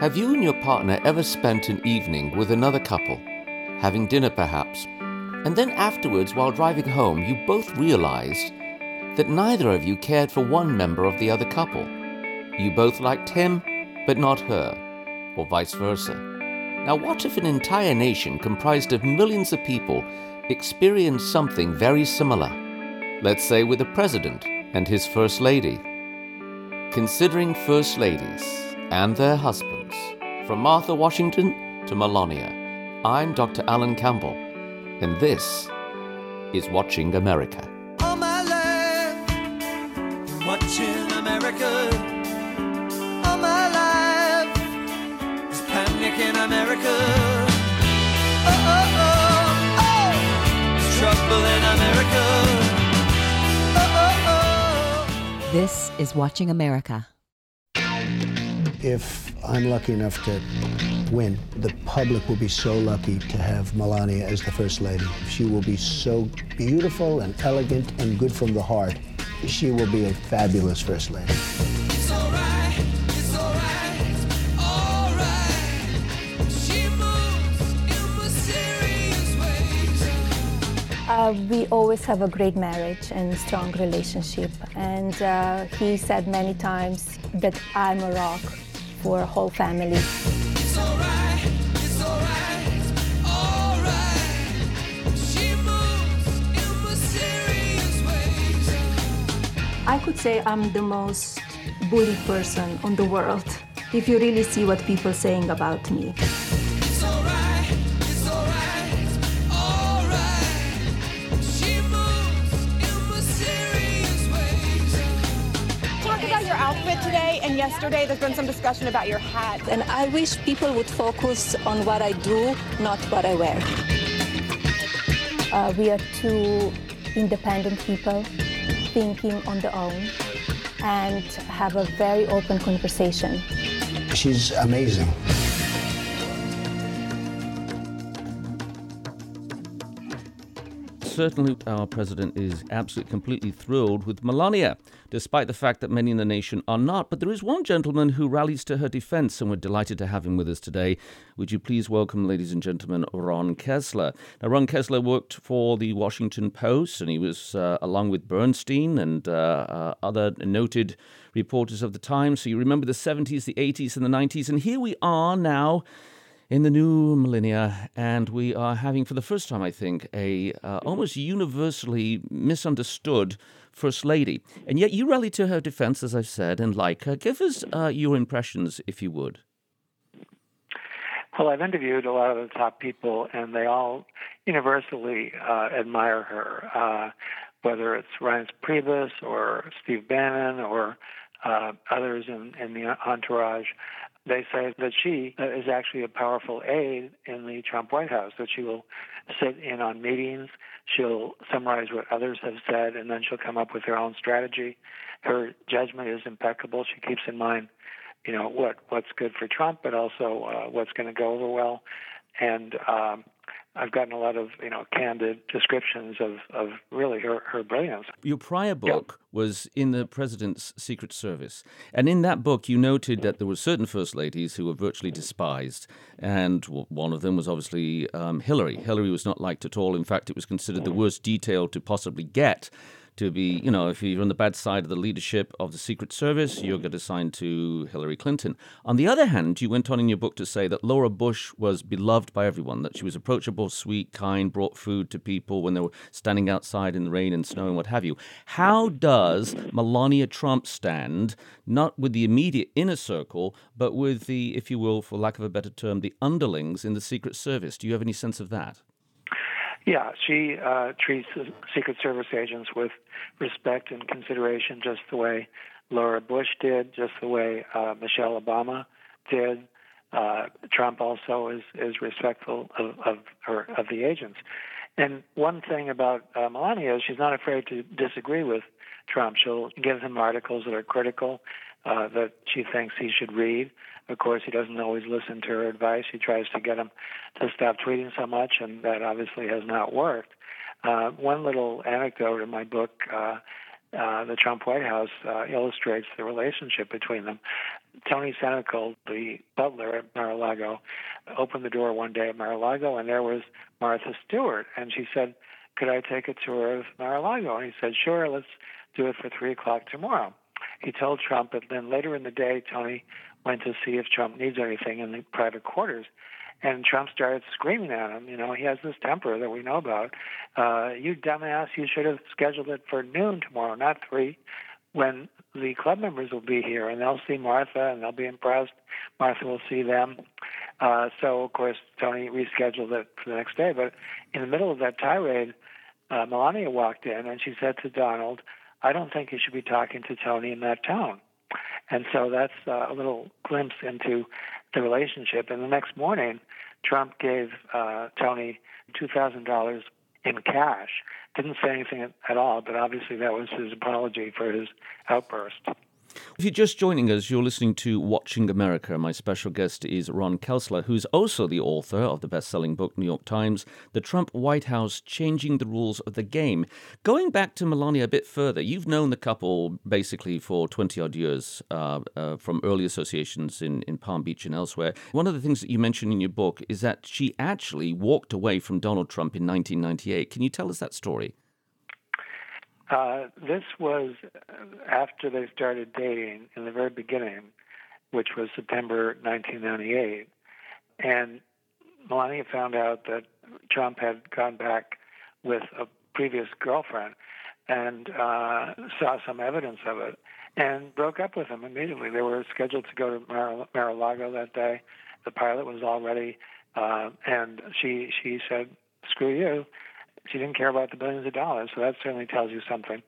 Have you and your partner ever spent an evening with another couple, having dinner perhaps, and then afterwards, while driving home, you both realized that neither of you cared for one member of the other couple? You both liked him, but not her, or vice versa. Now, what if an entire nation comprised of millions of people experienced something very similar? Let's say with the president and his first lady. Considering first ladies and their husbands, from Martha Washington to Melania, I'm Dr. Alan Campbell, and this is Watching America. All my life, watching America. All my life, there's panic in America. Oh, oh, oh, oh, there's trouble in America. Oh, oh, oh. This is Watching America. If I'm lucky enough to win, the public will be so lucky to have Melania as the First Lady. She will be so beautiful and elegant and good from the heart. She will be a fabulous First Lady. It's alright, it's alright, it's alright. She moves in mysterious ways. Uh, we always have a great marriage and strong relationship. And uh, he said many times that I'm a rock for a whole family. I could say I'm the most bullied person on the world. If you really see what people saying about me. Yesterday. There's been some discussion about your hat. And I wish people would focus on what I do, not what I wear. Uh, we are two independent people thinking on their own and have a very open conversation. She's amazing. Certainly, our president is absolutely completely thrilled with Melania, despite the fact that many in the nation are not. But there is one gentleman who rallies to her defense, and we're delighted to have him with us today. Would you please welcome, ladies and gentlemen, Ron Kessler? Now, Ron Kessler worked for the Washington Post, and he was, uh, along with Bernstein and uh, uh, other noted reporters of the time. So you remember the 70s, the 80s, and the 90s. And here we are now in the new millennia, and we are having, for the first time, I think, a uh, almost universally misunderstood first lady. And yet, you rally to her defense, as I've said, and like her. Give us uh, your impressions, if you would. Well, I've interviewed a lot of the top people, and they all universally uh, admire her. Uh, whether it's Reince Priebus or Steve Bannon or uh, others in, in the entourage, they say that she uh, is actually a powerful aide in the Trump White House, that she will sit in on meetings, she'll summarize what others have said, and then she'll come up with her own strategy. Her judgment is impeccable. She keeps in mind, you know, what what's good for Trump, but also uh, what's going to go over well. And um, I've gotten a lot of you know candid descriptions of, of really her, her brilliance. Your prior book was in the president's Secret Service. And in that book, you noted that there were certain first ladies who were virtually despised. And one of them was obviously um, Hillary. Hillary was not liked at all. In fact, it was considered the worst detail to possibly get to be, you know, if you're on the bad side of the leadership of the Secret Service, you'll get assigned to Hillary Clinton. On the other hand, you went on in your book to say that Laura Bush was beloved by everyone, that she was approachable, sweet, kind, brought food to people when they were standing outside in the rain and snow and what have you. How does Melania Trump stand, not with the immediate inner circle, but with the, if you will, for lack of a better term, the underlings in the Secret Service? Do you have any sense of that? Yeah, she uh, treats Secret Service agents with respect and consideration, just the way Laura Bush did, just the way uh, Michelle Obama did. Uh, Trump also is is respectful of of, her, of the agents. And one thing about uh, Melania is she's not afraid to disagree with Trump. She'll give him articles that are critical uh, that she thinks he should read. Of course, he doesn't always listen to her advice. He tries to get him to stop tweeting so much, and that obviously has not worked. Uh, one little anecdote in my book, uh, uh, The Trump White House, uh, illustrates the relationship between them. Tony Senecal, the butler at Mar-a-Lago, opened the door one day at Mar-a-Lago, and there was Martha Stewart, and she said, "Could I take a tour of Mar-a-Lago?" And he said, "Sure, let's do it for three o'clock tomorrow." He told Trump, but then later in the day, Tony went to see if Trump needs anything in the private quarters. And Trump started screaming at him. You know, he has this temper that we know about. Uh, you dumbass, you should have scheduled it for noon tomorrow, not three, when the club members will be here and they'll see Martha and they'll be impressed. Martha will see them. Uh, so, of course, Tony rescheduled it for the next day. But in the middle of that tirade, uh, Melania walked in and she said to Donald, I don't think you should be talking to Tony in that tone. And so that's uh, a little glimpse into the relationship. And the next morning, Trump gave uh, Tony $2,000 in cash. Didn't say anything at all, but obviously that was his apology for his outburst. If you're just joining us, you're listening to Watching America. My special guest is Ron Kessler, who's also the author of the best selling book, New York Times, The Trump White House Changing the Rules of the Game. Going back to Melania a bit further, you've known the couple basically for 20 odd years uh, uh, from early associations in, in Palm Beach and elsewhere. One of the things that you mention in your book is that she actually walked away from Donald Trump in 1998. Can you tell us that story? Uh, this was after they started dating in the very beginning, which was September 1998. And Melania found out that Trump had gone back with a previous girlfriend and uh, saw some evidence of it and broke up with him immediately. They were scheduled to go to Mar- Mar-a-Lago that day. The pilot was all ready, uh, and she she said, "Screw you." She didn't care about the billions of dollars, so that certainly tells you something.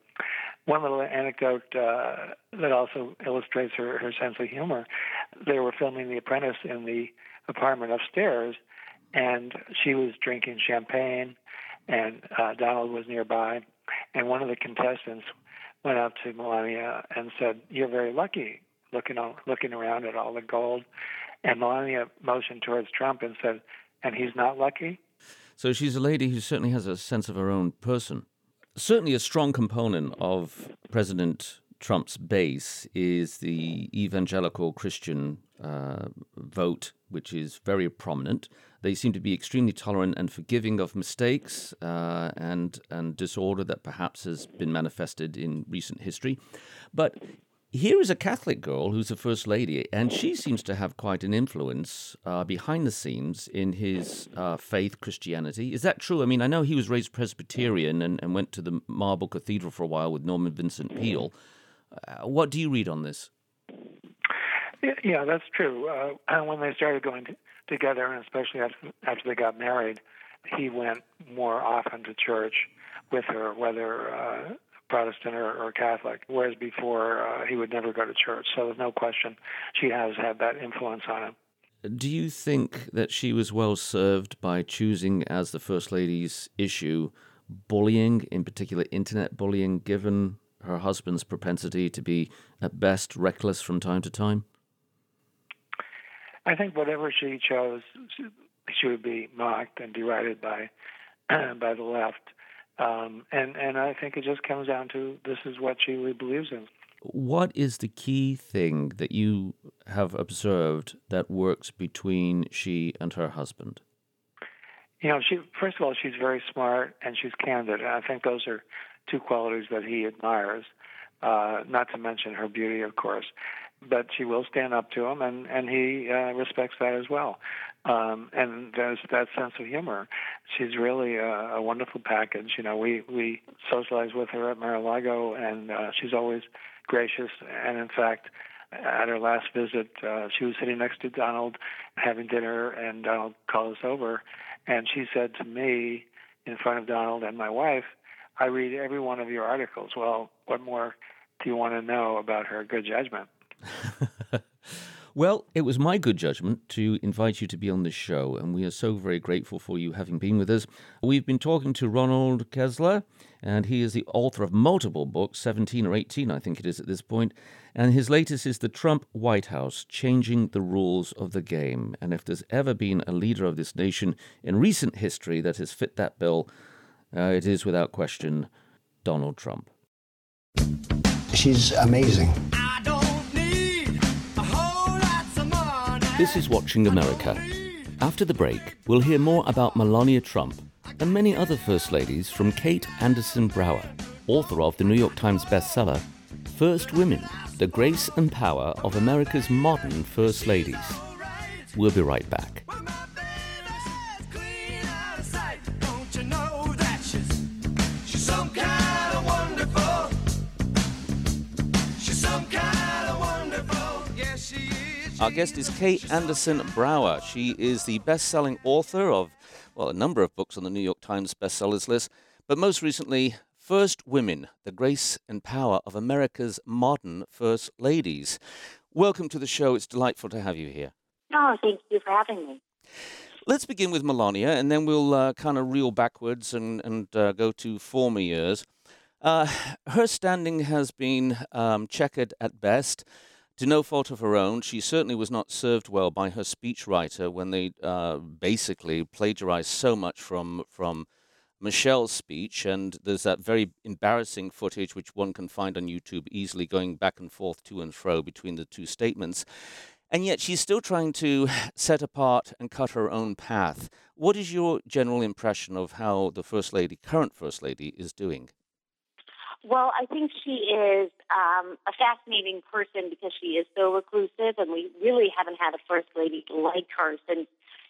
One little anecdote uh, that also illustrates her, her sense of humor. They were filming The Apprentice in the apartment upstairs, and she was drinking champagne, and uh, Donald was nearby, and one of the contestants went up to Melania and said, "You're very lucky." Looking on, looking around at all the gold, and Melania motioned towards Trump and said, "And he's not lucky." So she's a lady who certainly has a sense of her own person. Certainly, a strong component of President Trump's base is the evangelical Christian uh, vote, which is very prominent. They seem to be extremely tolerant and forgiving of mistakes uh, and and disorder that perhaps has been manifested in recent history. But here is a Catholic girl who's a first lady, and she seems to have quite an influence uh, behind the scenes in his uh, faith, Christianity. Is that true? I mean, I know he was raised Presbyterian and, and went to the Marble Cathedral for a while with Norman Vincent Peale. Uh, what do you read on this? Yeah, that's true. Uh, and when they started going to, together, and especially after, after they got married, he went more often to church with her, whether uh, Protestant or, or Catholic, whereas before uh, he would never go to church. So there's no question she has had that influence on him. Do you think that she was well served by choosing as the First Lady's issue bullying, in particular internet bullying, given her husband's propensity to be at best reckless from time to time? I think whatever she chose, she- she would be mocked and derided by by the left. Um, and and I think it just comes down to this is what she really believes in. What is the key thing that you have observed that works between she and her husband? You know, she first of all she's very smart and she's candid, and I think those are two qualities that he admires. Uh, not to mention her beauty, of course, but she will stand up to him, and and he uh, respects that as well. Um, and there's that sense of humor. She's really a, a wonderful package. You know, we we socialize with her at Mar-a-Lago, and uh, she's always gracious. And in fact, at her last visit, uh, she was sitting next to Donald having dinner, and Donald called us over, and she said to me in front of Donald and my wife, "I read every one of your articles. Well, what more do you want to know about her good judgment?" Well, it was my good judgment to invite you to be on this show, and we are so very grateful for you having been with us. We've been talking to Ronald Kessler, and he is the author of multiple books, 17 or 18, I think it is at this point. And his latest is The Trump White House Changing the Rules of the Game. And if there's ever been a leader of this nation in recent history that has fit that bill, uh, it is without question Donald Trump. She's amazing. This is Watching America. After the break, we'll hear more about Melania Trump and many other First Ladies from Kate Anderson Brower, author of the New York Times bestseller, First Women The Grace and Power of America's Modern First Ladies. We'll be right back. Our guest is Kate Anderson Brower. She is the best selling author of, well, a number of books on the New York Times bestsellers list, but most recently, First Women The Grace and Power of America's Modern First Ladies. Welcome to the show. It's delightful to have you here. Oh, thank you for having me. Let's begin with Melania, and then we'll uh, kind of reel backwards and, and uh, go to former years. Uh, her standing has been um, checkered at best. To no fault of her own, she certainly was not served well by her speechwriter when they uh, basically plagiarized so much from from Michelle's speech. And there's that very embarrassing footage which one can find on YouTube easily, going back and forth to and fro between the two statements. And yet she's still trying to set apart and cut her own path. What is your general impression of how the First Lady, current First Lady, is doing? Well, I think she is um, a fascinating person because she is so reclusive, and we really haven't had a first lady like her since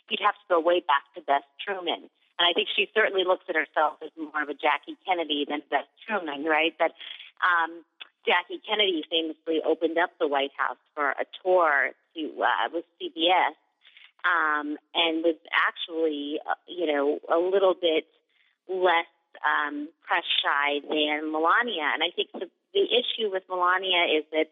you'd have to go way back to Bess Truman. And I think she certainly looks at herself as more of a Jackie Kennedy than Bess Truman, right? But um, Jackie Kennedy famously opened up the White House for a tour to uh, with CBS, um, and was actually, uh, you know, a little bit less um, press shy than Melania. And I think the, the issue with Melania is that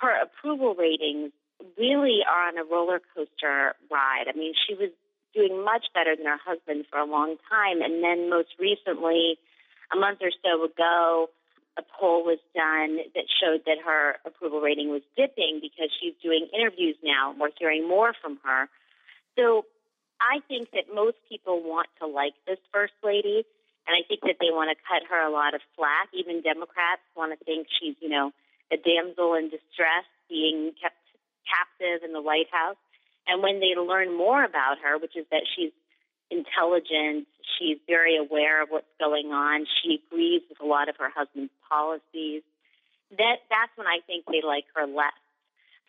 her approval ratings really are on a roller coaster ride. I mean, she was doing much better than her husband for a long time. And then most recently, a month or so ago, a poll was done that showed that her approval rating was dipping because she's doing interviews now. We're hearing more from her. So I think that most people want to like this first lady, and I think that they want to cut her a lot of slack. Even Democrats want to think she's, you know, a damsel in distress being kept captive in the White House. And when they learn more about her, which is that she's intelligent, she's very aware of what's going on, she agrees with a lot of her husband's policies, that that's when I think they like her less.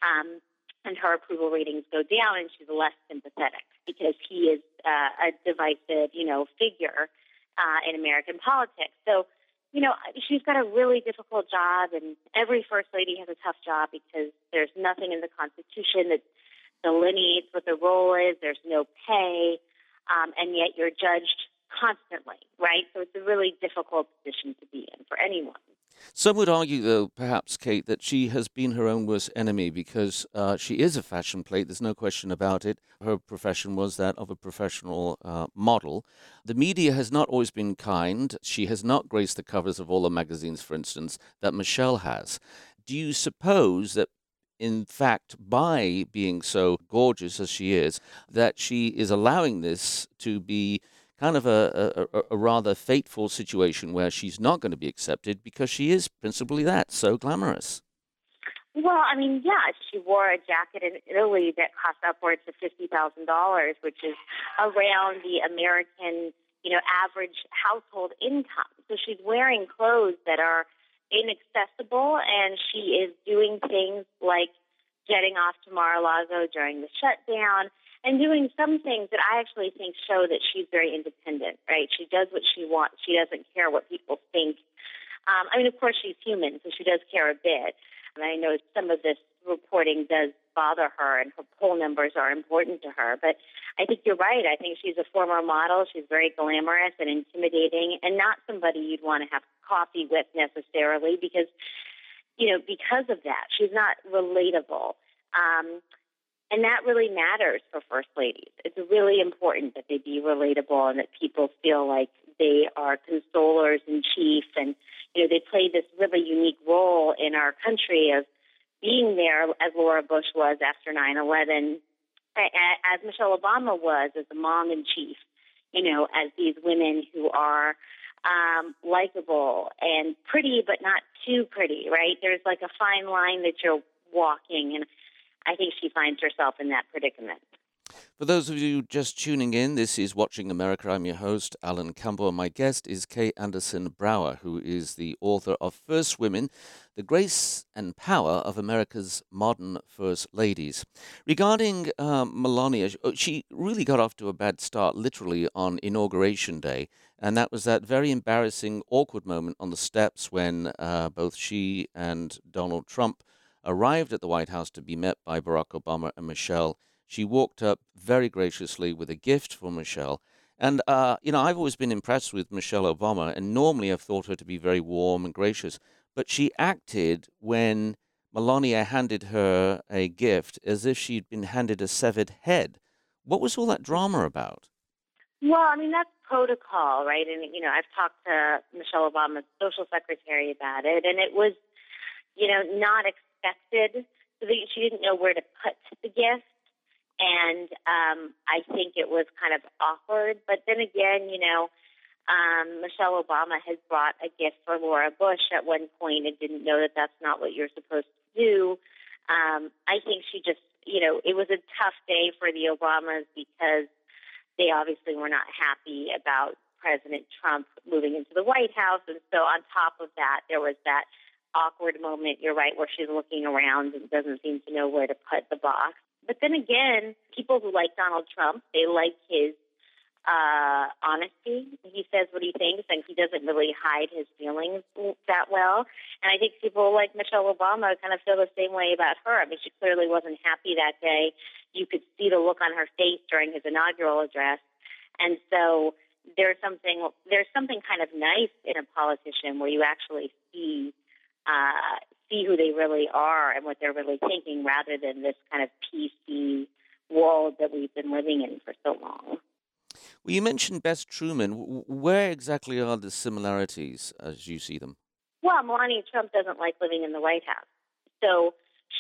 Um, and her approval ratings go down, and she's less sympathetic because he is uh, a divisive, you know, figure uh, in American politics. So, you know, she's got a really difficult job, and every first lady has a tough job because there's nothing in the Constitution that delineates what the role is. There's no pay, um, and yet you're judged constantly, right? So it's a really difficult position to be in for anyone. Some would argue, though, perhaps, Kate, that she has been her own worst enemy because uh, she is a fashion plate. There's no question about it. Her profession was that of a professional uh, model. The media has not always been kind. She has not graced the covers of all the magazines, for instance, that Michelle has. Do you suppose that, in fact, by being so gorgeous as she is, that she is allowing this to be kind of a, a, a rather fateful situation where she's not going to be accepted because she is principally that, so glamorous. Well, I mean, yeah, she wore a jacket in Italy that cost upwards of fifty thousand dollars, which is around the American, you know, average household income. So she's wearing clothes that are inaccessible, and she is doing things like jetting off to Mar-a-Lago during the shutdown and doing some things that I actually think show that she's very independent, right? She does what she wants. She doesn't care what people think. Um, I mean, of course, she's human, so she does care a bit. And I know some of this reporting does bother her, and her poll numbers are important to her. But I think you're right. I think she's a former model. She's very glamorous and intimidating, and not somebody you'd want to have coffee with necessarily because, you know, because of that, she's not relatable. Um, and that really matters for first ladies. It's really important that they be relatable and that people feel like they are consolers in chief and you know they play this really unique role in our country of being there as Laura Bush was after 9/11 as Michelle Obama was as a mom in chief you know as these women who are um likable and pretty but not too pretty right? There's like a fine line that you're walking. And I think she finds herself in that predicament. For those of you just tuning in, this is Watching America. I'm your host, Alan Campbell, and my guest is Kate Anderson Brower, who is the author of First Women The Grace and Power of America's Modern First Ladies. Regarding um, Melania, uh, she really got off to a bad start, literally, on Inauguration Day. And that was that very embarrassing, awkward moment on the steps when uh, both she and Donald Trump arrived at the White House to be met by Barack Obama and Michelle. She walked up very graciously with a gift for Michelle. And, uh, you know, I've always been impressed with Michelle Obama, and normally I've thought her to be very warm and gracious. But she acted when Melania handed her a gift as if she'd been handed a severed head. What was all that drama about? Well, I mean, that's protocol, right? And, you know, I've talked to Michelle Obama's social secretary about it, and it was, you know, not expected. So that she didn't know where to put the gift. And um, I think it was kind of awkward. But then again, you know, um, Michelle Obama has brought a gift for Laura Bush at one point and didn't know that that's not what you're supposed to do. Um, I think she just, you know, it was a tough day for the Obamas because they obviously were not happy about President Trump moving into the White House. And so, on top of that, there was that awkward moment, you're right, where she's looking around and doesn't seem to know where to put the box. But then again, people who like Donald Trump, they like his uh, honesty. He says what he thinks, and he doesn't really hide his feelings that well. And I think people like Michelle Obama kind of feel the same way about her. I mean, she clearly wasn't happy that day. You could see the look on her face during his inaugural address, and so there's something there's something kind of nice in a politician where you actually see uh, see who they really are and what they're really thinking, rather than this kind of PC world that we've been living in for so long. Well, you mentioned Bess Truman. Where exactly are the similarities as you see them? Well, Melania Trump doesn't like living in the White House. So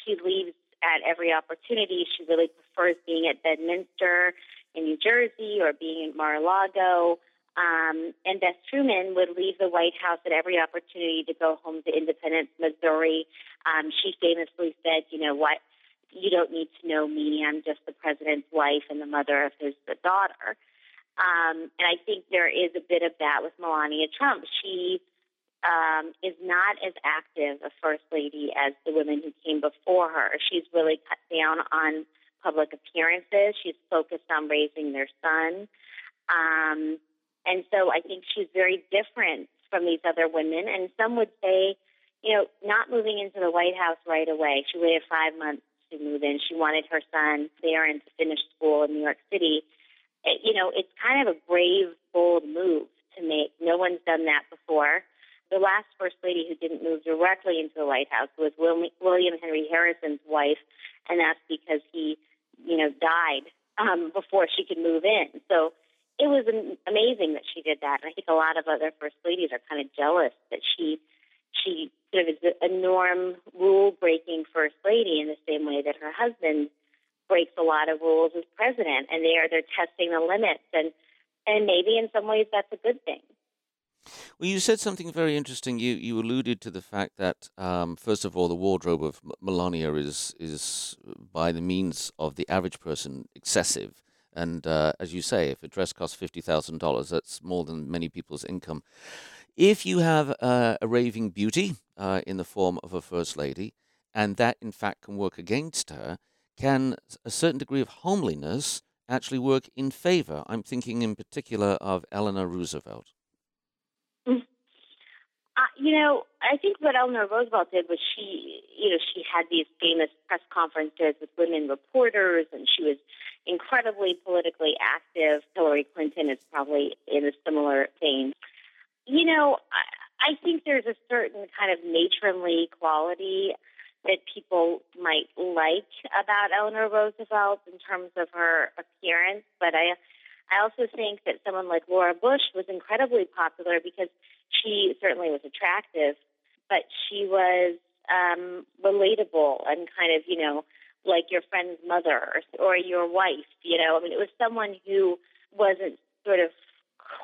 she leaves at every opportunity. She really prefers being at Bedminster in New Jersey or being in Mar-a-Lago. Um, and Bess Truman would leave the White House at every opportunity to go home to Independence, Missouri. Um, she famously said, you know what, you don't need to know me. I'm just the president's wife and the mother of his daughter. Um, and I think there is a bit of that with Melania Trump. She um, is not as active a first lady as the women who came before her. She's really cut down on public appearances. She's focused on raising their son. Um, and so I think she's very different from these other women. And some would say, you know, not moving into the White House right away. She waited five months to move in. She wanted her son there and to finish school in New York City. It, you know, it's kind of a brave, bold move to make. No one's done that before. The last first lady who didn't move directly into the White House was Wil- William Henry Harrison's wife, and that's because he, you know, died um, before she could move in. So it was amazing that she did that. And I think a lot of other first ladies are kind of jealous that she she sort of is a norm rule breaking first lady in the same way that her husband breaks a lot of rules as president and they are they're testing the limits and and maybe in some ways that's a good thing. Well, you said something very interesting. You you alluded to the fact that um, first of all, the wardrobe of Melania is is by the means of the average person excessive, and uh, as you say, if a dress costs fifty thousand dollars, that's more than many people's income. If you have uh, a raving beauty uh, in the form of a first lady, and that in fact can work against her, can a certain degree of homeliness actually work in favor? I'm thinking in particular of Eleanor Roosevelt. You know, I think what Eleanor Roosevelt did was she, you know, she had these famous press conferences with women reporters, and she was incredibly politically active. Hillary Clinton is probably in a similar vein. You know, I, I think there's a certain kind of matronly quality that people might like about Eleanor Roosevelt in terms of her appearance, but I I also think that someone like Laura Bush was incredibly popular because she certainly was attractive, but she was um, relatable and kind of, you know, like your friend's mother or, or your wife. You know, I mean, it was someone who wasn't sort of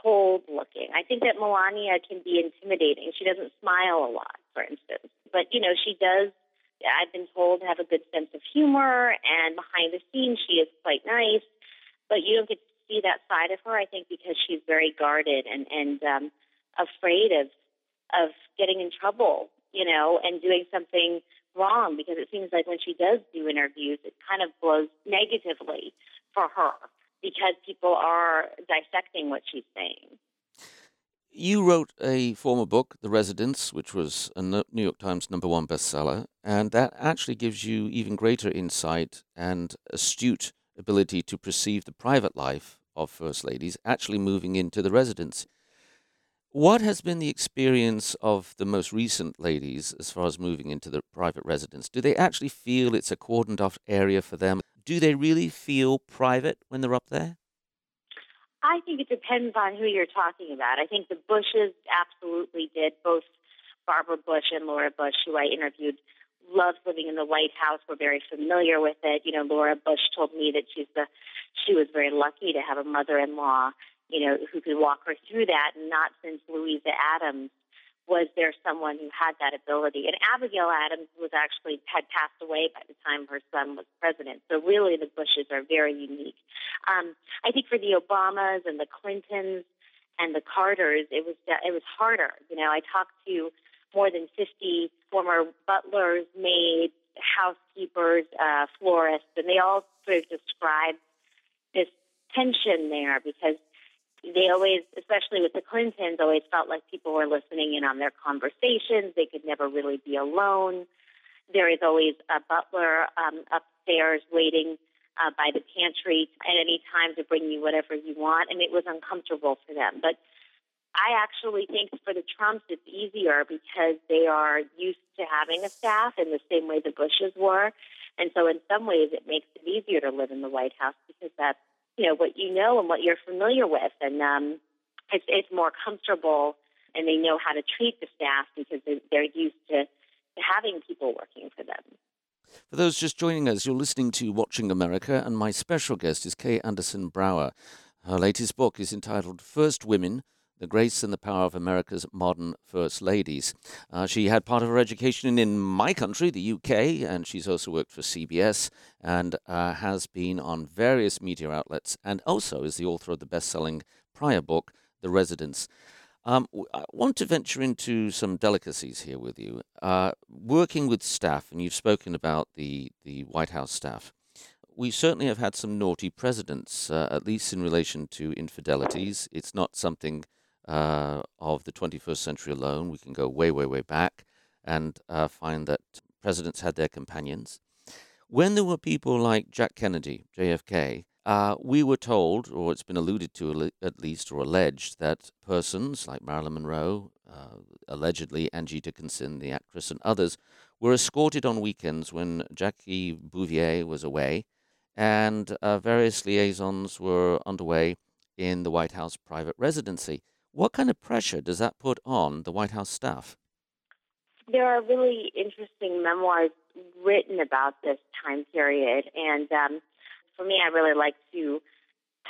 cold looking. I think that Melania can be intimidating. She doesn't smile a lot, for instance, but you know, she does I've been told have a good sense of humor, and behind the scenes she is quite nice. But you don't get to see that side of her, I think, because she's very guarded and and um, afraid of of getting in trouble, you know, and doing something wrong. Because it seems like when she does do interviews, it kind of blows negatively for her because people are dissecting what she's saying. You wrote a former book, The Residence, which was a New York Times number one bestseller, and that actually gives you even greater insight and astute ability to perceive the private life of first ladies actually moving into the residence. What has been the experience of the most recent ladies as far as moving into the private residence? Do they actually feel it's a cordoned off area for them? Do they really feel private when they're up there? I think it depends on who you're talking about. I think the Bushes absolutely did. Both Barbara Bush and Laura Bush, who I interviewed, loved living in the White House. Were very familiar with it. You know, Laura Bush told me that she's the she was very lucky to have a mother-in-law, you know, who could walk her through that. And not since Louisa Adams was there someone who had that ability. And Abigail Adams was actually had passed away by the time her son was president. So really, the Bushes are very unique. Um, I think for the Obamas and the Clintons and the Carters, it was it was harder. You know, I talked to more than 50 former butlers, maids, housekeepers, uh, florists, and they all sort of described this tension there because they always, especially with the Clintons, always felt like people were listening in on their conversations. They could never really be alone. There is always a butler um, upstairs waiting uh, by the pantry at any time to bring you whatever you want, and it was uncomfortable for them. But I actually think for the Trumps it's easier because they are used to having a staff in the same way the Bushes were. And so in some ways it makes it easier to live in the White House because that's, you know, what you know and what you're familiar with. And um, it's, it's more comfortable and they know how to treat the staff because they're, used to, to having people working for them. For those just joining us, you're listening to Watching America, and my special guest is Kate Anderson Brower. Her latest book is entitled First Women The Grace and the Power of America's Modern First Ladies. Uh, she had part of her education in my country, the UK, and she's also worked for CBS and uh, has been on various media outlets and also is the author of the best selling prior book, The Residence. Um, I want to venture into some delicacies here with you. Uh, working with staff, and you've spoken about the, the White House staff, we certainly have had some naughty presidents, uh, at least in relation to infidelities. It's not something uh, of the 21st century alone. We can go way, way, way back and uh, find that presidents had their companions. When there were people like Jack Kennedy, JFK, uh, we were told, or it's been alluded to at least, or alleged, that persons like Marilyn Monroe, uh, allegedly Angie Dickinson, the actress, and others, were escorted on weekends when Jackie Bouvier was away, and uh, various liaisons were underway in the White House private residency. What kind of pressure does that put on the White House staff? There are really interesting memoirs written about this time period, and um, for me, I really like to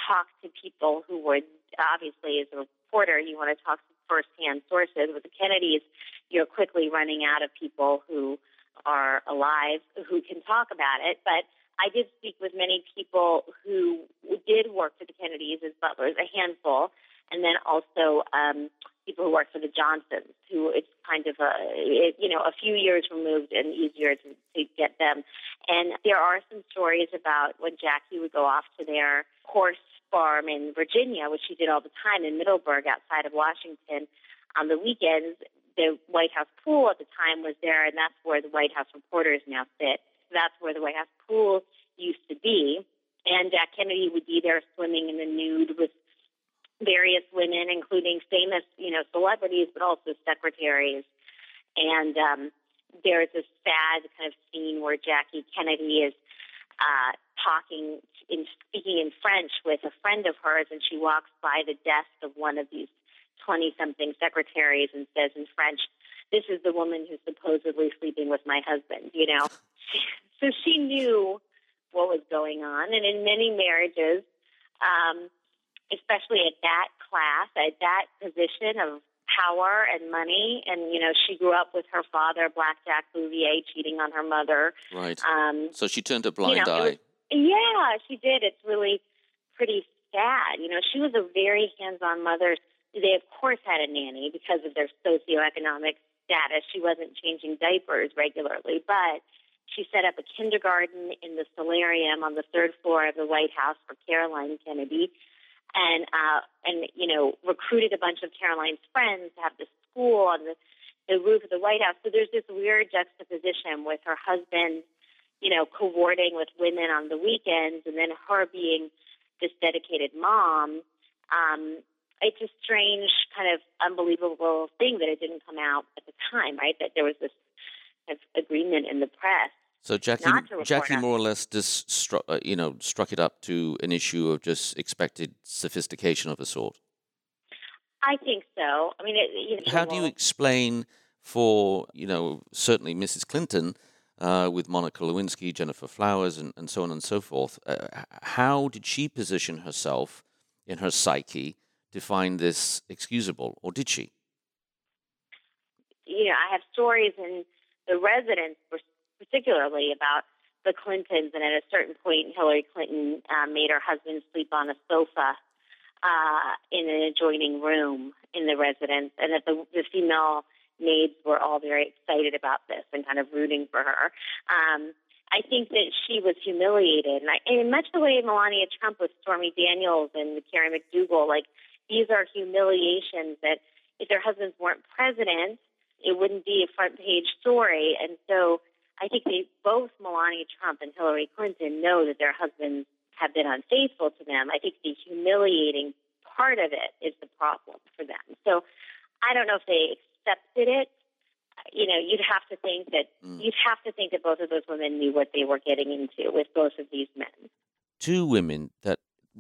talk to people who would obviously, as a reporter, you want to talk to firsthand sources. With the Kennedys, you're quickly running out of people who are alive who can talk about it. But I did speak with many people who did work for the Kennedys as butlers, a handful, and then also um, people who worked for the Johnsons, who it's kind of a you know a few years removed and easier to, to get them. And there are some stories about when Jackie would go off to their horse farm in Virginia, which she did all the time in Middleburg outside of Washington. On the weekends, the White House pool at the time was there, and that's where the White House reporters now sit. That's where the White House pool used to be. And Jack Kennedy would be there swimming in the nude with various women, including famous, you know, celebrities, but also secretaries. And um, there's a sad kind of scene where Jackie Kennedy is uh, talking in speaking in French with a friend of hers, and she walks by the desk of one of these twenty-something secretaries and says in French, "This is the woman who's supposedly sleeping with my husband." You know, so she knew what was going on, and in many marriages. Um, especially at that class, at that position of power and money. And, you know, she grew up with her father, Blackjack Bouvier, cheating on her mother. Right. Um, so she turned a blind you know, eye. was- yeah, she did. It's really pretty sad. You know, she was a very hands-on mother. They, of course, had a nanny because of their socioeconomic status. She wasn't changing diapers regularly, but she set up a kindergarten in the solarium on the third floor of the White House for Caroline Kennedy, and uh, and you know recruited a bunch of Caroline's friends to have the school on the the roof of the White House. So there's this weird juxtaposition with her husband, you know, cavorting with women on the weekends, and then her being this dedicated mom. Um, it's a strange, kind of unbelievable thing that it didn't come out at the time, right? That there was this kind of agreement in the press. So Jackie, not to report Jackie more or less just struck, uh, you know, struck it up to an issue of just expected sophistication of a sort. I think so. I mean, it, you know, How do you explain for, you know, certainly Mrs. Clinton uh, with Monica Lewinsky, Gennifer Flowers, and, and so on and so forth, uh, how did she position herself in her psyche to find this excusable, or did she? you know, I have stories in the residence, particularly about the Clintons, and at a certain point, Hillary Clinton uh, made her husband sleep on a sofa uh, in an adjoining room in the residence, and that the, the female maids were all very excited about this and kind of rooting for her. Um, I think that she was humiliated, and, I, and in much the way Melania Trump with Stormy Daniels and Karen McDougal, like these are humiliations that if their husbands weren't president, it wouldn't be a front page story. And so I think they both Melania Trump and Hillary Clinton know that their husbands have been unfaithful to them. I think the humiliating part of it is the problem for them. So I don't know if they accepted it. You know, you'd have to think that mm. you'd have to think that both of those women knew what they were getting into with both of these men. Two women that,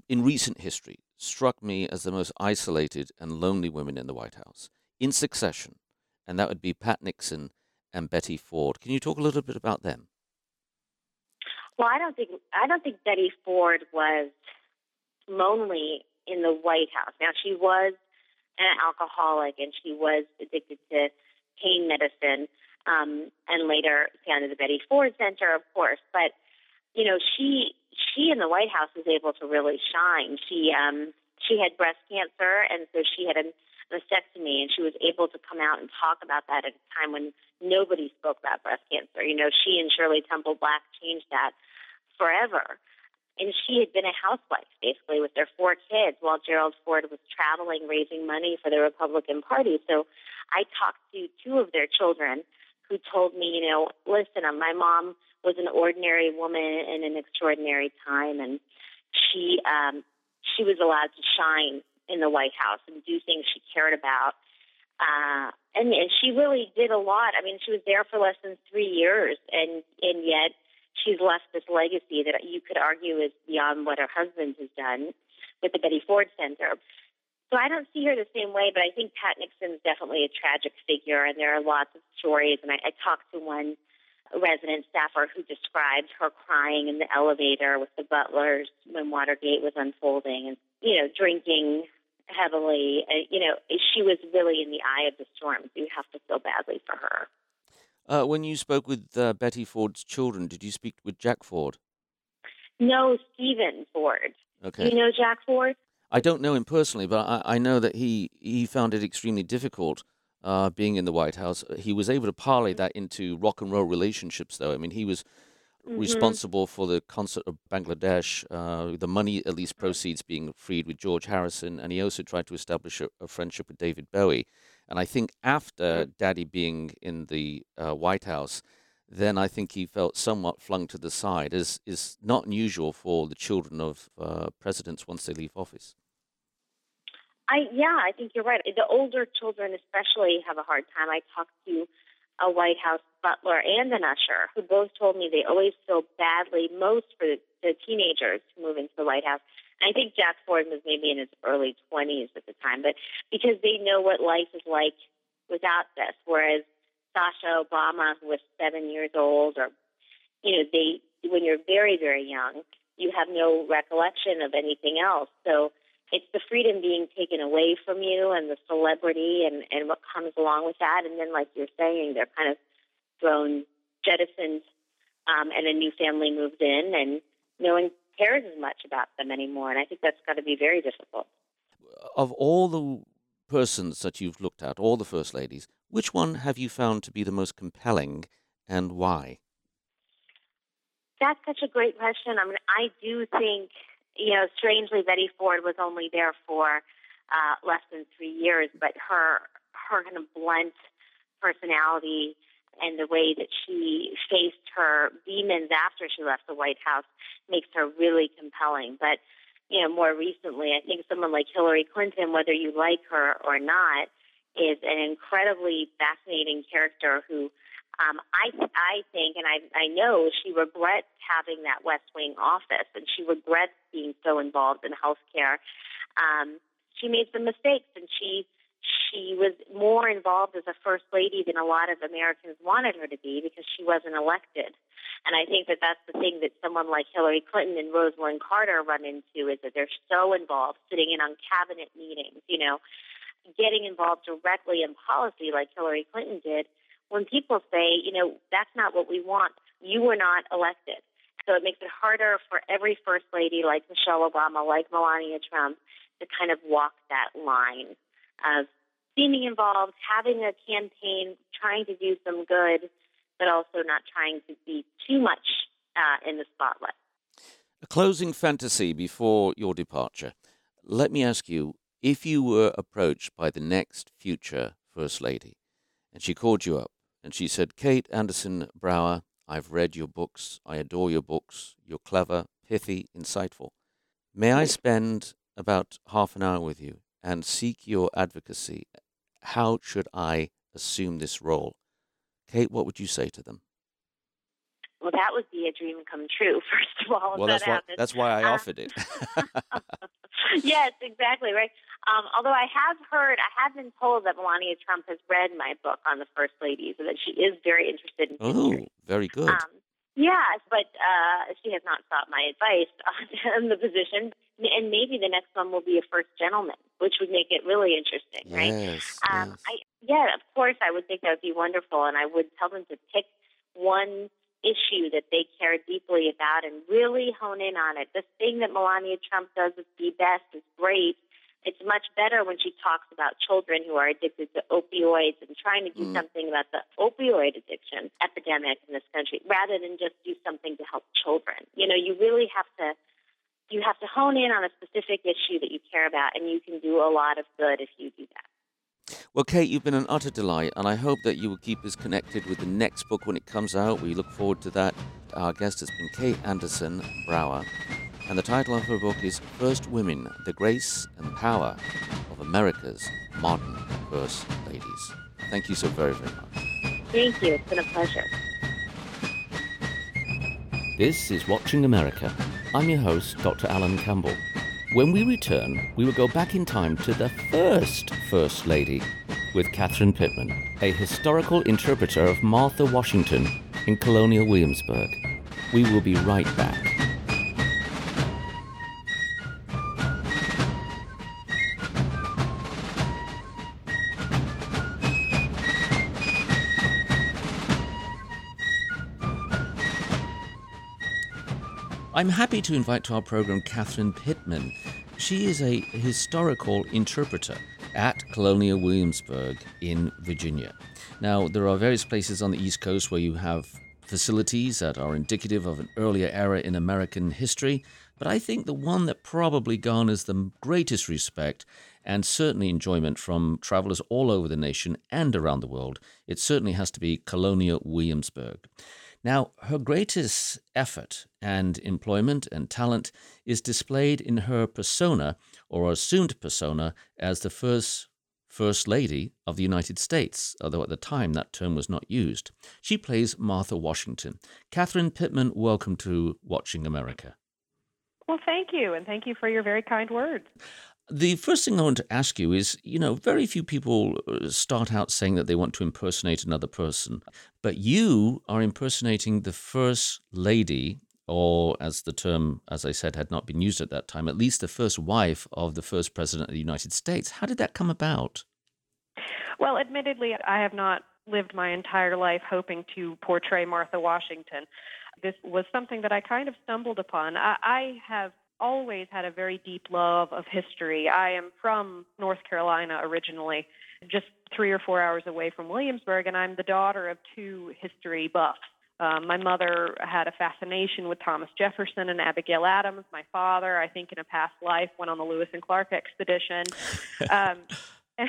in recent history, struck me as the most isolated and lonely women in the White House, in succession, and that would be Pat Nixon and Betty Ford. Can you talk a little bit about them? Well, I don't think I don't think Betty Ford was lonely in the White House. Now she was an alcoholic and she was addicted to pain medicine, um, and later founded the Betty Ford Center, of course. But you know, she she in the White House was able to really shine. She um, she had breast cancer, and so she had a mastectomy, and she was able to come out and talk about that at a time when nobody spoke about breast cancer. You know, she and Shirley Temple Black changed that forever. And she had been a housewife, basically, with their four kids while Gerald Ford was traveling, raising money for the Republican Party. So I talked to two of their children who told me, you know, listen, uh, my mom was an ordinary woman in an extraordinary time, and she um, she was allowed to shine in the White House and do things she cared about. Uh, and, and she really did a lot. I mean, she was there for less than three years, and and yet she's left this legacy that you could argue is beyond what her husband has done with the Betty Ford Center. So I don't see her the same way, but I think Pat Nixon is definitely a tragic figure, and there are lots of stories. And I, I talked to one resident staffer who described her crying in the elevator with the butlers when Watergate was unfolding, and you know, drinking heavily. Uh, you know, she was really in the eye of the storm. So you have to feel badly for her. Uh, when you spoke with uh, Betty Ford's children, did you speak with Jack Ford? No, Stephen Ford. Okay. Do you know Jack Ford? I don't know him personally, but I, I know that he, he found it extremely difficult uh, being in the White House. He was able to parlay that into rock and roll relationships, though. I mean, he was responsible for the concert of Bangladesh, uh, the money, at least proceeds, being freed with George Harrison, and he also tried to establish a, a friendship with David Bowie. And I think after Daddy being in the uh, White House, then I think he felt somewhat flung to the side, as is not unusual for the children of uh, presidents once they leave office. I yeah, I think you're right. The older children especially have a hard time. I talked to a White House butler and an usher who both told me they always feel badly most for the, teenagers who move into the White House. I think Jack Ford was maybe in his early 20s at the time, but because they know what life is like without this, whereas Sasha Obama, who was seven years old, or you know, they when you're very very young, you have no recollection of anything else. So it's the freedom being taken away from you and the celebrity and, and what comes along with that. And then, like you're saying, they're kind of thrown, jettisoned, um, and a new family moves in, and no one cares as much about them anymore. And I think that's got to be very difficult. Of all the persons that you've looked at, all the first ladies, which one have you found to be the most compelling and why? That's such a great question. I mean, I do think, you know, strangely, Betty Ford was only there for uh, less than three years, but her her kind of blunt personality and the way that she faced her demons after she left the White House makes her really compelling. But you know, more recently, I think someone like Hillary Clinton, whether you like her or not, is an incredibly fascinating character who um, I I think, and I I know she regrets having that West Wing office, and she regrets being so involved in healthcare. Um, she made some mistakes, and she she was more involved as a first lady than a lot of Americans wanted her to be because she wasn't elected. And I think that that's the thing that someone like Hillary Clinton and Rosalynn Carter run into is that they're so involved, sitting in on cabinet meetings, you know, getting involved directly in policy like Hillary Clinton did when people say, you know, that's not what we want, you were not elected. So it makes it harder for every first lady like Michelle Obama, like Melania Trump, to kind of walk that line of being involved, having a campaign, trying to do some good, but also not trying to be too much uh, in the spotlight. A closing fantasy before your departure. Let me ask you if you were approached by the next future First Lady and she called you up and she said, Kate Anderson Brower, I've read your books. I adore your books. You're clever, pithy, insightful. May I spend about half an hour with you and seek your advocacy? How should I assume this role? Kate, what would you say to them? Well, that would be a dream come true, first of all. Well, that that's why, that's why I Uh, offered it. yes, exactly right. Um, although I have heard, I have been told that Melania Trump has read my book on the First Ladies and that she is very interested in oh, very good. Um, yes, but uh, she has not sought my advice on the position. And maybe the next one will be a first gentleman, which would make it really interesting, right? yes, Um. I, yeah, of course, I would think that would be wonderful, and I would tell them to pick one issue that they care deeply about and really hone in on it. The thing that Melania Trump does is the best, is great. It's much better when she talks about children who are addicted to opioids and trying to do Mm. something about the opioid addiction epidemic in this country, rather than just do something to help children. You know, you really have to you have to hone in on a specific issue that you care about, and you can do a lot of good if you do that. Well, Kate, you've been an utter delight, and I hope that you will keep us connected with the next book when it comes out. We look forward to that. Our guest has been Kate Anderson Brower, and the title of her book is First Women The Grace and Power of America's Modern First Ladies. Thank you so very, very much. Thank you. It's been a pleasure. This is Watching America. I'm your host, Dr. Alan Campbell. When we return, we will go back in time to the first First Lady with Catherine Pittman, a historical interpreter of Martha Washington in colonial Williamsburg. We will be right back. I'm happy to invite to our program Catherine Pittman. She is a historical interpreter at Colonial Williamsburg in Virginia. Now, there are various places on the East Coast where you have facilities that are indicative of an earlier era in American history, but I think the one that probably garners the greatest respect and certainly enjoyment from travelers all over the nation and around the world, it certainly has to be Colonial Williamsburg. Now, her greatest effort and employment and talent is displayed in her persona or assumed persona as the first First Lady of the United States, although at the time that term was not used. She plays Martha Washington. Catherine Pittman, welcome to Watching America. Well, thank you, and thank you for your very kind words. The first thing I want to ask you is you know, very few people uh, start out saying that they want to impersonate another person, but you are impersonating the First Lady or as the term, as I said, had not been used at that time, at least the first wife of the first president of the United States. How did that come about? Well, admittedly, I have not lived my entire life hoping to portray Martha Washington. This was something that I kind of stumbled upon. I, I have always had a very deep love of history. I am from North Carolina originally, just three or four hours away from Williamsburg, and I'm the daughter of two history buffs. Um, my mother had a fascination with Thomas Jefferson and Abigail Adams. My father, I think, in a past life, went on the Lewis and Clark expedition. um,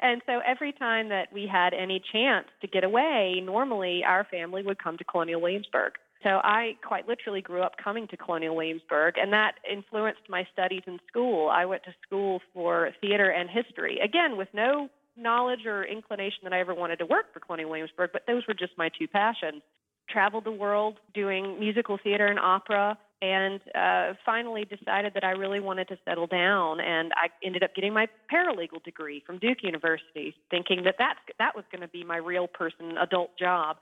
and so every time that we had any chance to get away, normally our family would come to Colonial Williamsburg. So I quite literally grew up coming to Colonial Williamsburg, and that influenced my studies in school. I went to school for theater and history, again, with no knowledge or inclination that I ever wanted to work for Colonial Williamsburg, but those were just my two passions. Traveled the world doing musical theater and opera, and uh, finally decided that I really wanted to settle down. And I ended up getting my paralegal degree from Duke University, thinking that that's, that was going to be my real person adult job.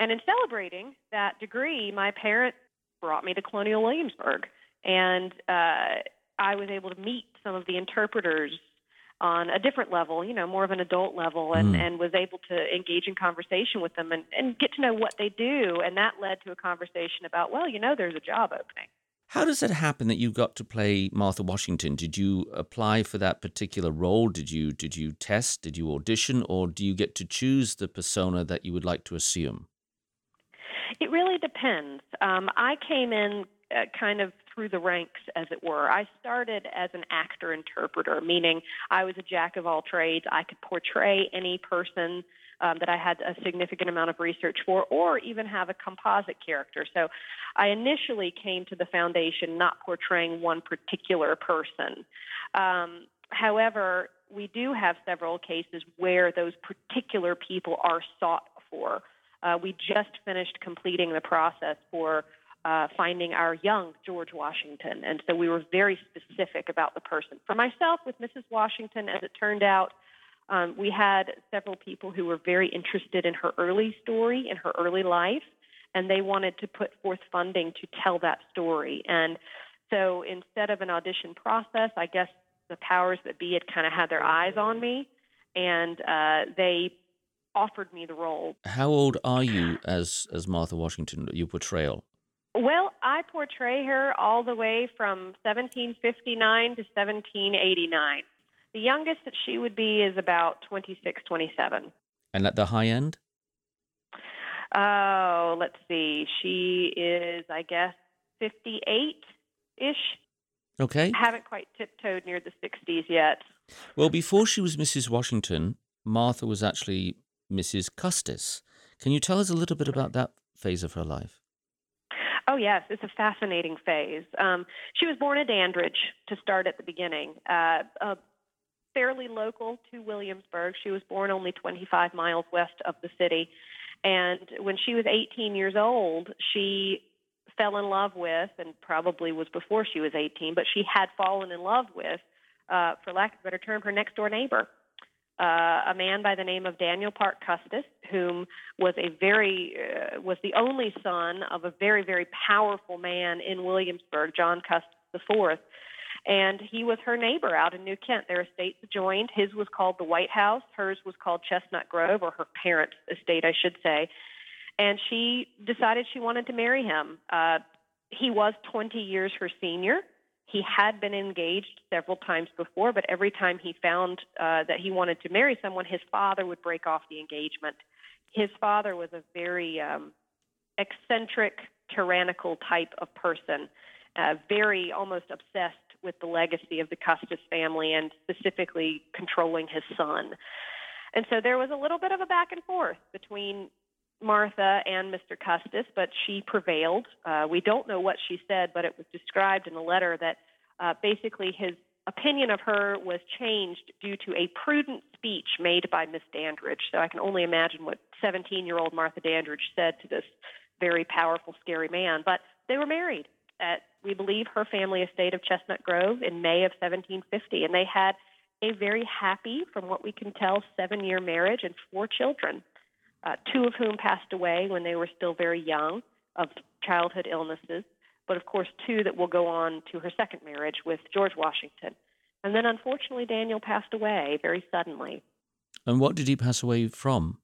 And in celebrating that degree, my parents brought me to Colonial Williamsburg, and uh, I was able to meet some of the interpreters on a different level, you know, more of an adult level, and, Mm. and was able to engage in conversation with them and, and get to know what they do. And that led to a conversation about, well, you know, there's a job opening. How does it happen that you got to play Martha Washington? Did you apply for that particular role? Did you did you test? Did you audition, or do you get to choose the persona that you would like to assume? It really depends. Um, I came in uh, kind of through the ranks, as it were. I started as an actor interpreter, meaning I was a jack of all trades. I could portray any person um, that I had a significant amount of research for, or even have a composite character. So I initially came to the foundation not portraying one particular person. Um, however, we do have several cases where those particular people are sought for. Uh, we just finished completing the process for uh, finding our young George Washington, and so we were very specific about the person. For myself, with Mrs. Washington, as it turned out, um, we had several people who were very interested in her early story, in her early life, and they wanted to put forth funding to tell that story. And so instead of an audition process, I guess the powers that be had kind of had their eyes on me, and uh, they offered me the role. How old are you as as Martha Washington? Your portrayal. Well, I portray her all the way from 1759 to 1789. The youngest that she would be is about 26, 27. And at the high end? Oh, let's see. She is, I guess, 58 ish. Okay. Haven't quite tiptoed near the 60s yet. Well, before she was Mrs. Washington, Martha was actually Mrs. Custis. Can you tell us a little bit about that phase of her life? Oh, yes, it's a fascinating phase. Um, she was born at Dandridge to start at the beginning, uh, uh, fairly local to Williamsburg. She was born only 25 miles west of the city. And when she was 18 years old, she fell in love with, and probably was before she was 18, but she had fallen in love with, uh, for lack of a better term, her next door neighbor uh, a man by the name of Daniel Parke Custis, whom was a very uh, was the only son of a very very powerful man in Williamsburg, John Custis IV, and he was her neighbor out in New Kent. Their estates joined. His was called the White House. Hers was called Chestnut Grove, or her parents' estate, I should say. And she decided she wanted to marry him. Uh, he was 20 years her senior. He had been engaged several times before, but every time he found uh, that he wanted to marry someone, his father would break off the engagement. His father was a very um, eccentric, tyrannical type of person, uh, very almost obsessed with the legacy of the Custis family and specifically controlling his son. And so there was a little bit of a back and forth between Martha and Mr. Custis, but she prevailed. Uh, we don't know what she said, but it was described in a letter that uh, basically his opinion of her was changed due to a prudent speech made by Miss Dandridge. So I can only imagine what 17 year old Martha Dandridge said to this very powerful, scary man. But they were married at, we believe, her family estate of Chestnut Grove in May of 1750, and they had a very happy, from what we can tell, seven year marriage and four children uh, two of whom passed away when they were still very young. of childhood illnesses, but of course, two that will go on to her second marriage with George Washington. And then unfortunately, Daniel passed away very suddenly. And what did he pass away from?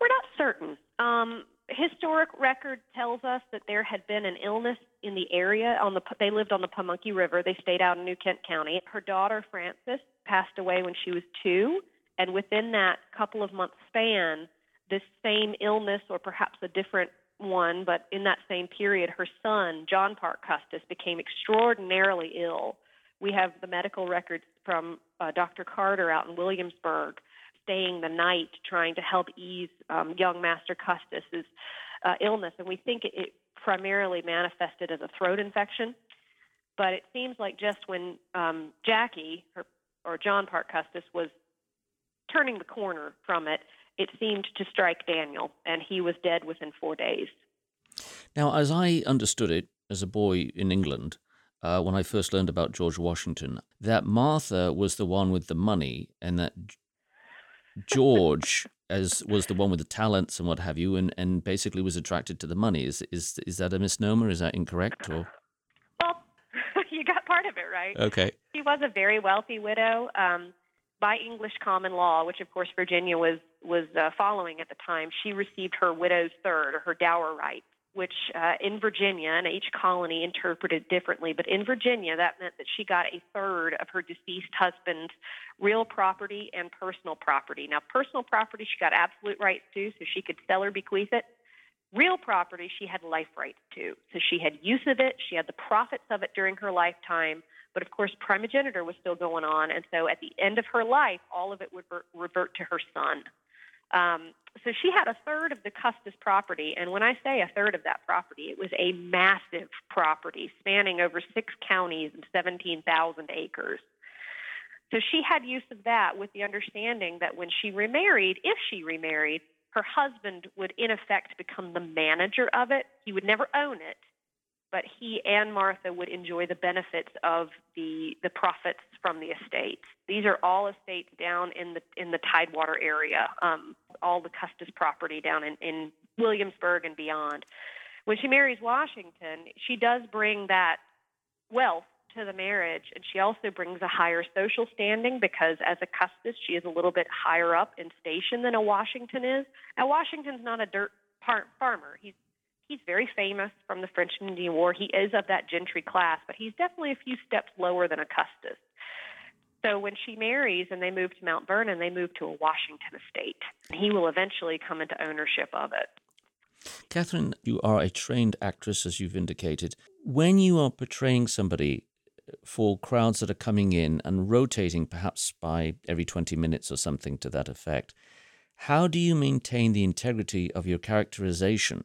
We're not certain. Um, historic record tells us that there had been an illness in the area. On the they lived on the Pamunkey River. They stayed out in New Kent County. Her daughter Frances passed away when she was two, and within that couple of month span, this same illness, or perhaps a different one, but in that same period, her son John Parke Custis became extraordinarily ill. We have the medical records from uh, Dr. Carter out in Williamsburg staying the night trying to help ease um, young Master Custis's uh, illness, and we think it, primarily manifested as a throat infection. But it seems like just when um, Jackie her, or John Parke Custis was turning the corner from it, it seemed to strike Daniel, and he was dead within four days. Now, as I understood it as a boy in England, uh, when I first learned about George Washington, that Martha was the one with the money, and that George as was the one with the talents and what have you, and, and basically was attracted to the money. Is is is that a misnomer? Is that incorrect? Or well, you got part of it right. Okay. She was a very wealthy widow. Um, by English common law, which of course Virginia was was uh, following at the time, she received her widow's third or her dower rights, which uh, in Virginia and each colony interpreted differently. But in Virginia, that meant that she got a third of her deceased husband's real property and personal property. Now, personal property she got absolute rights to, so she could sell or bequeath it. Real property she had life rights to, so she had use of it. She had the profits of it during her lifetime. But of course, primogeniture was still going on, and so at the end of her life, all of it would revert, to her son. Um, so she had a third of the Custis property, and when I say a third of that property, it was a massive property spanning over six counties and 17,000 acres. So she had use of that with the understanding that when she remarried, if she remarried, her husband would in effect become the manager of it. He would never own it, but he and Martha would enjoy the benefits of the the profits from the estates. These are all estates down in the in the Tidewater area, um, all the Custis property down in, in Williamsburg and beyond. When she marries Washington, she does bring that wealth to the marriage, and she also brings a higher social standing because as a Custis, she is a little bit higher up in station than a Washington is. Now, Washington's not a dirt par- farmer. He's he's very famous from the French and Indian War. He is of that gentry class, but he's definitely a few steps lower than a Custis. So when she marries and they move to Mount Vernon, they move to a Washington estate. He will eventually come into ownership of it. Catherine, you are a trained actress, as you've indicated. When you are portraying somebody for crowds that are coming in and rotating perhaps by every 20 minutes or something to that effect, how do you maintain the integrity of your characterization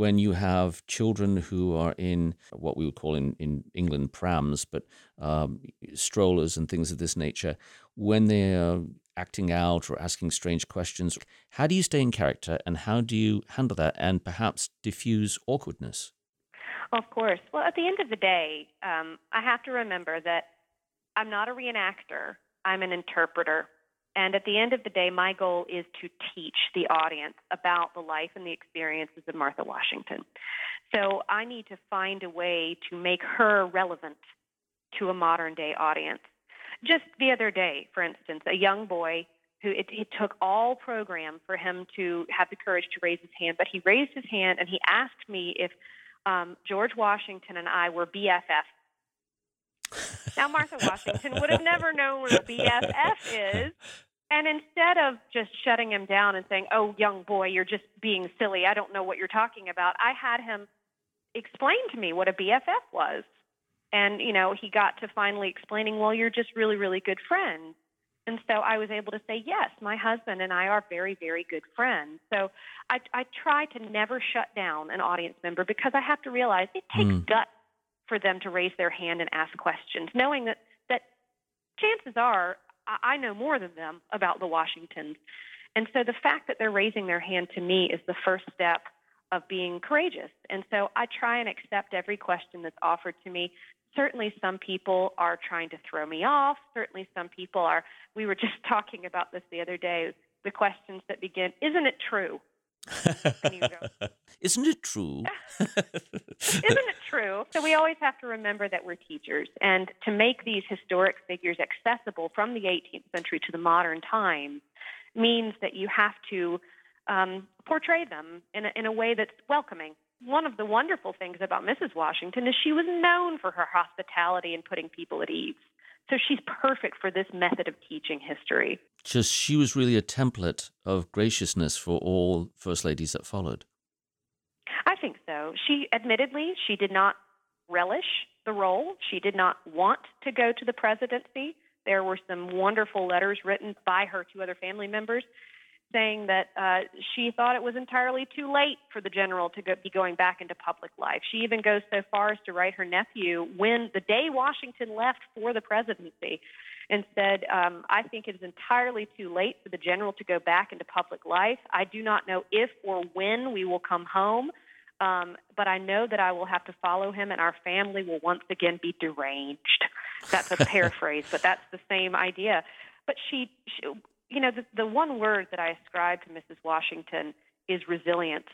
when you have children who are in what we would call in, in England prams, but um, strollers and things of this nature, when they're acting out or asking strange questions? How do you stay in character and how do you handle that and perhaps diffuse awkwardness? Of course. Well, at the end of the day, um, I have to remember that I'm not a reenactor, I'm an interpreter. And at the end of the day, my goal is to teach the audience about the life and the experiences of Martha Washington. So I need to find a way to make her relevant to a modern day audience. Just the other day, for instance, a young boy who it, it took all program for him to have the courage to raise his hand, but he raised his hand and he asked me if um, George Washington and I were BFF. Now, Martha Washington would have never known what BFF is. And instead of just shutting him down and saying, oh, young boy, you're just being silly, I don't know what you're talking about, I had him explain to me what a BFF was. And, you know, he got to finally explaining, well, you're just really, really good friends. And so I was able to say, yes, my husband and I are very, very good friends. So I, I try to never shut down an audience member because I have to realize it takes Mm. guts for them to raise their hand and ask questions, knowing that, that chances are I, know more than them about the Washingtons. And so the fact that they're raising their hand to me is the first step of being courageous. And so I try and accept every question that's offered to me. Certainly, some people are trying to throw me off. Certainly, some people are. We were just talking about this the other day. The questions that begin, isn't it true? Go, Isn't it true? Isn't it true? So we always have to remember that we're teachers, and to make these historic figures accessible from the 18th century to the modern times means that you have to um, portray them in a, in a way that's welcoming. One of the wonderful things about Mrs. Washington is she was known for her hospitality and putting people at ease. So she's perfect for this method of teaching history. Just she was really a template of graciousness for all first ladies that followed. I think so. She admittedly she did not relish the role. She did not want to go to the presidency. There were some wonderful letters written by her to other family members saying that uh, she thought it was entirely too late for the general to go, be going back into public life. She even goes so far as to write her nephew when the day Washington left for the presidency and said, um, I think it is entirely too late for the general to go back into public life. I do not know if or when we will come home, um, but I know that I will have to follow him and our family will once again be deranged. That's a paraphrase, but that's the same idea. But she, she you know, the, the one word that I ascribe to Mrs. Washington is resilience.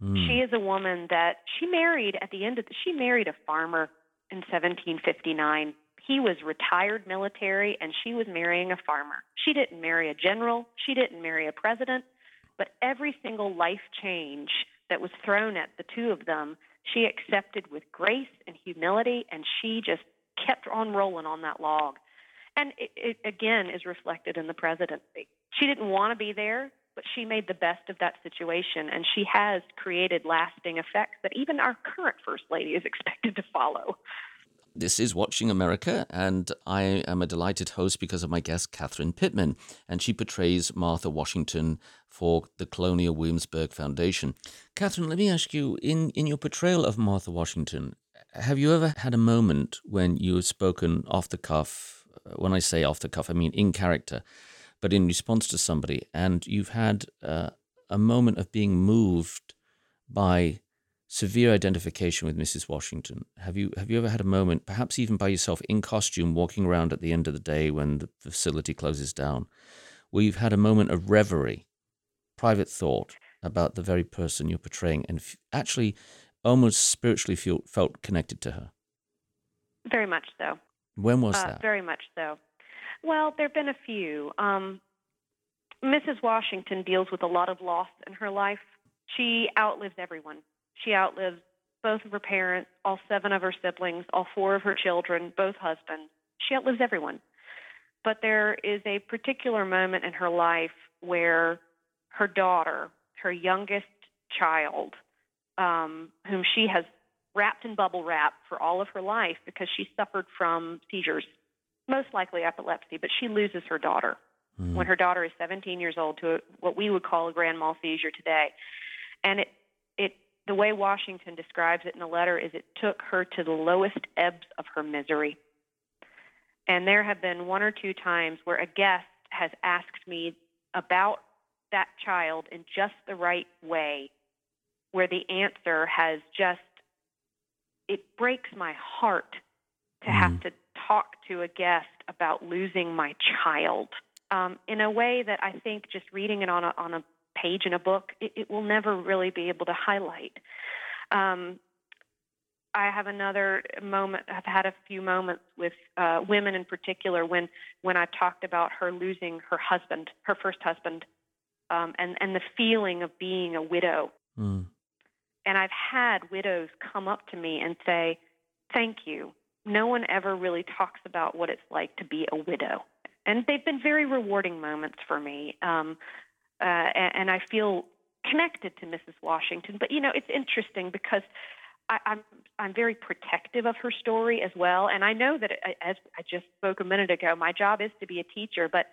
Hmm. She is a woman that she married at the end of the, she married a farmer in 1759. He was retired military and she was marrying a farmer. She didn't marry a general, she didn't marry a president, but every single life change that was thrown at the two of them, she accepted with grace and humility and she just kept on rolling on that log. And it, it again is reflected in the presidency. She didn't want to be there, but she made the best of that situation, and she has created lasting effects that even our current First Lady is expected to follow. This is Watching America, and I am a delighted host because of my guest, Catherine Pittman, and she portrays Martha Washington for the Colonial Williamsburg Foundation. Catherine, let me ask you in, in your portrayal of Martha Washington, have you ever had a moment when you have spoken off the cuff? When I say off the cuff, I mean in character, but in response to somebody, and you've had uh, a moment of being moved by severe identification with Mrs. Washington. Have you have you ever had a moment, perhaps even by yourself in costume, walking around at the end of the day when the facility closes down, where you've had a moment of reverie, private thought about the very person you're portraying, and f- actually almost spiritually feel, felt connected to her? Very much so. When was Uh, that? Very much so. Well, there have been a few. Um, Mrs. Washington deals with a lot of loss in her life. She outlives everyone. She outlives both of her parents, all seven of her siblings, all four of her children, both husbands. She outlives everyone. But there is a particular moment in her life where her daughter, her youngest child, um, whom she has wrapped in bubble wrap for all of her life because she suffered from seizures, most likely epilepsy, but she loses her daughter hmm. when her daughter is 17 years old to a, what we would call a grand mal seizure today. And it, it, the way Washington describes it in the letter is it took her to the lowest ebbs of her misery. And there have been one or two times where a guest has asked me about that child in just the right way, where the answer has just, it breaks my heart to have to talk to a guest about losing my child um, in a way that I think just reading it on a, on a page in a book, it, it will never really be able to highlight. Um, I have another moment. I've had a few moments with uh, women in particular when when I talked about her losing her husband, her first husband, um, and and the feeling of being a widow. Mm. And I've had widows come up to me and say, "Thank you. No one ever really talks about what it's like to be a widow." And they've been very rewarding moments for me. Um, uh, and, and I feel connected to Mrs. Washington. But you know, it's interesting because I, I'm I'm very protective of her story as well. And I know that, uh, as I just spoke a minute ago, my job is to be a teacher, but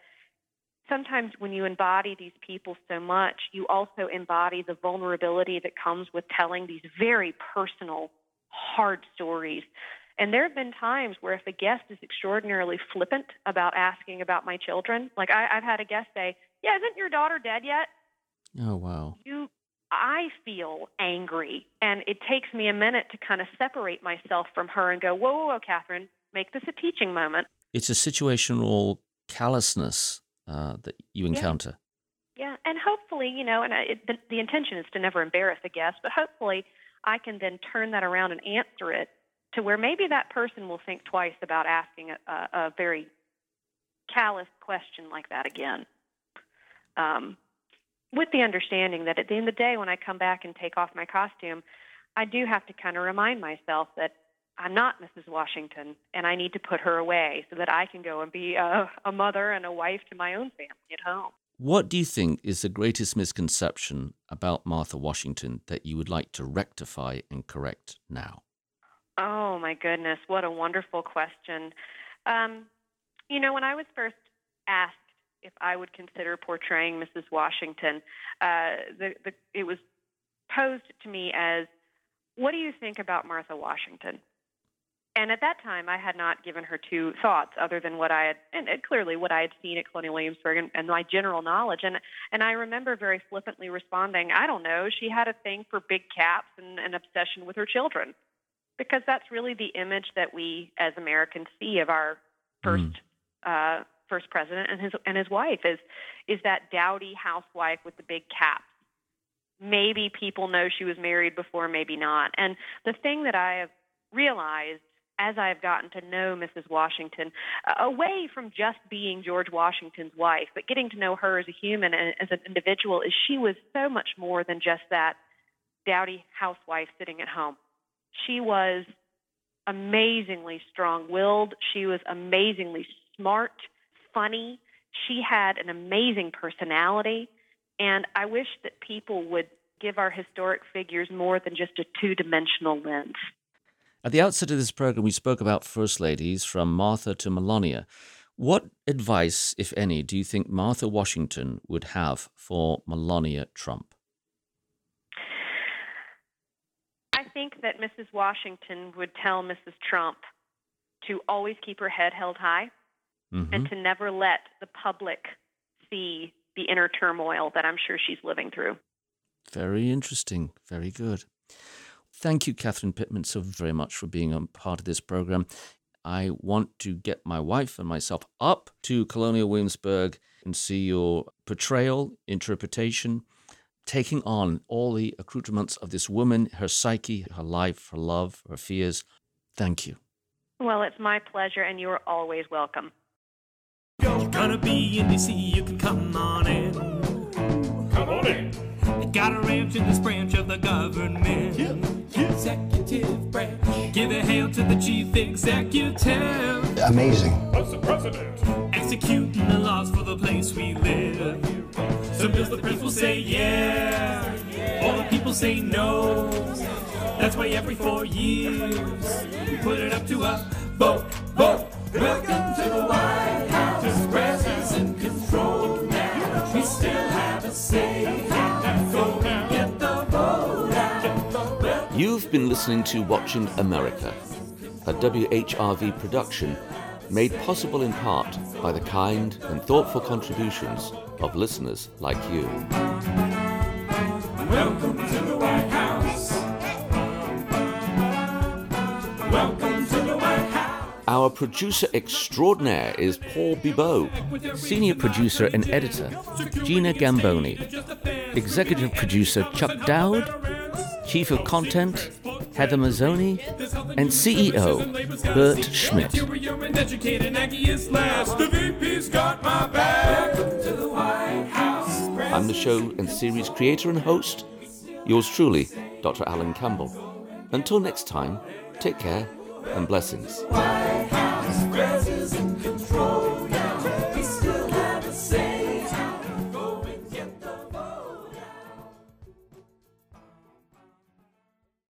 sometimes when you embody these people so much, you also embody the vulnerability that comes with telling these very personal, hard stories. And there have been times where if a guest is extraordinarily flippant about asking about my children, like I, I've had a guest say, "Yeah, isn't your daughter dead yet?" Oh, wow. You, I feel angry, and it takes me a minute to kind of separate myself from her and go, "Whoa, whoa, whoa, Catherine, make this a teaching moment." It's a situational callousness uh, that you encounter. Yeah, and hopefully, you know, and I, it, the, the intention is to never embarrass a guest, but hopefully, I can then turn that around and answer it to where maybe that person will think twice about asking a, a, a very callous question like that again. Um, with the understanding that at the end of the day, when I come back and take off my costume, I do have to kind of remind myself that I'm not Mrs. Washington, and I need to put her away so that I can go and be a, a mother and a wife to my own family at home. What do you think is the greatest misconception about Martha Washington that you would like to rectify and correct now? Oh my goodness, what a wonderful question. Um, you know, when I was first asked if I would consider portraying Mrs. Washington, uh, the, the, it was posed to me as, "What do you think about Martha Washington?" And at that time, I had not given her two thoughts other than what I had, and, and clearly what I had seen at Colonial Williamsburg and, and my general knowledge. And and I remember very flippantly responding, "I don't know. She had a thing for big caps and an obsession with her children." because that's really the image that we as Americans see of our first uh, first president and his and his wife is is that dowdy housewife with the big caps. Maybe people know she was married before, maybe not. And the thing that I have realized as I have gotten to know Mrs. Washington, uh, away from just being George Washington's wife, but getting to know her as a human and as an individual, is she was so much more than just that dowdy housewife sitting at home she was amazingly strong willed. She was amazingly smart, funny. She had an amazing personality. And I wish that people would give our historic figures more than just a two dimensional lens. At the outset of this program, we spoke about First Ladies from Martha to Melania. What advice, if any, do you think Martha Washington would have for Melania Trump? I think that Mrs. Washington would tell Mrs. Trump to always keep her head held high Mhm. and to never let the public see the inner turmoil that I'm sure she's living through. Very interesting. Very good. Thank you, Catherine Pittman, so very much for being a part of this program. I want to get my wife and myself up to Colonial Williamsburg and see your portrayal, interpretation, taking on all the accoutrements of this woman, her psyche, her life, her love, her fears. Thank you. Well, it's my pleasure, and you are always welcome. You're gonna be in DC, you can come on in. Come on in. Got a ranch in this branch of the government. Executive branch. Give a hail to the chief executive. Amazing. What's the president? Executing the laws for the place we live. Some bills the press will say yeah. All the people say no. That's why every four years we put it up to a vote, vote. Welcome to the White been listening to Watching America, a WHRV production made possible in part by the kind and thoughtful contributions of listeners like you. Welcome to the White House. Welcome to the White House. Our producer extraordinaire is Paul Bibot, senior producer and editor Gina Gamboni, executive producer Chuck Dowd, chief of content Heather Mazzoni, and CEO Bert Schmidt. I'm the show and series creator and host, yours truly, Dr. Alan Campbell. Until next time, take care and blessings.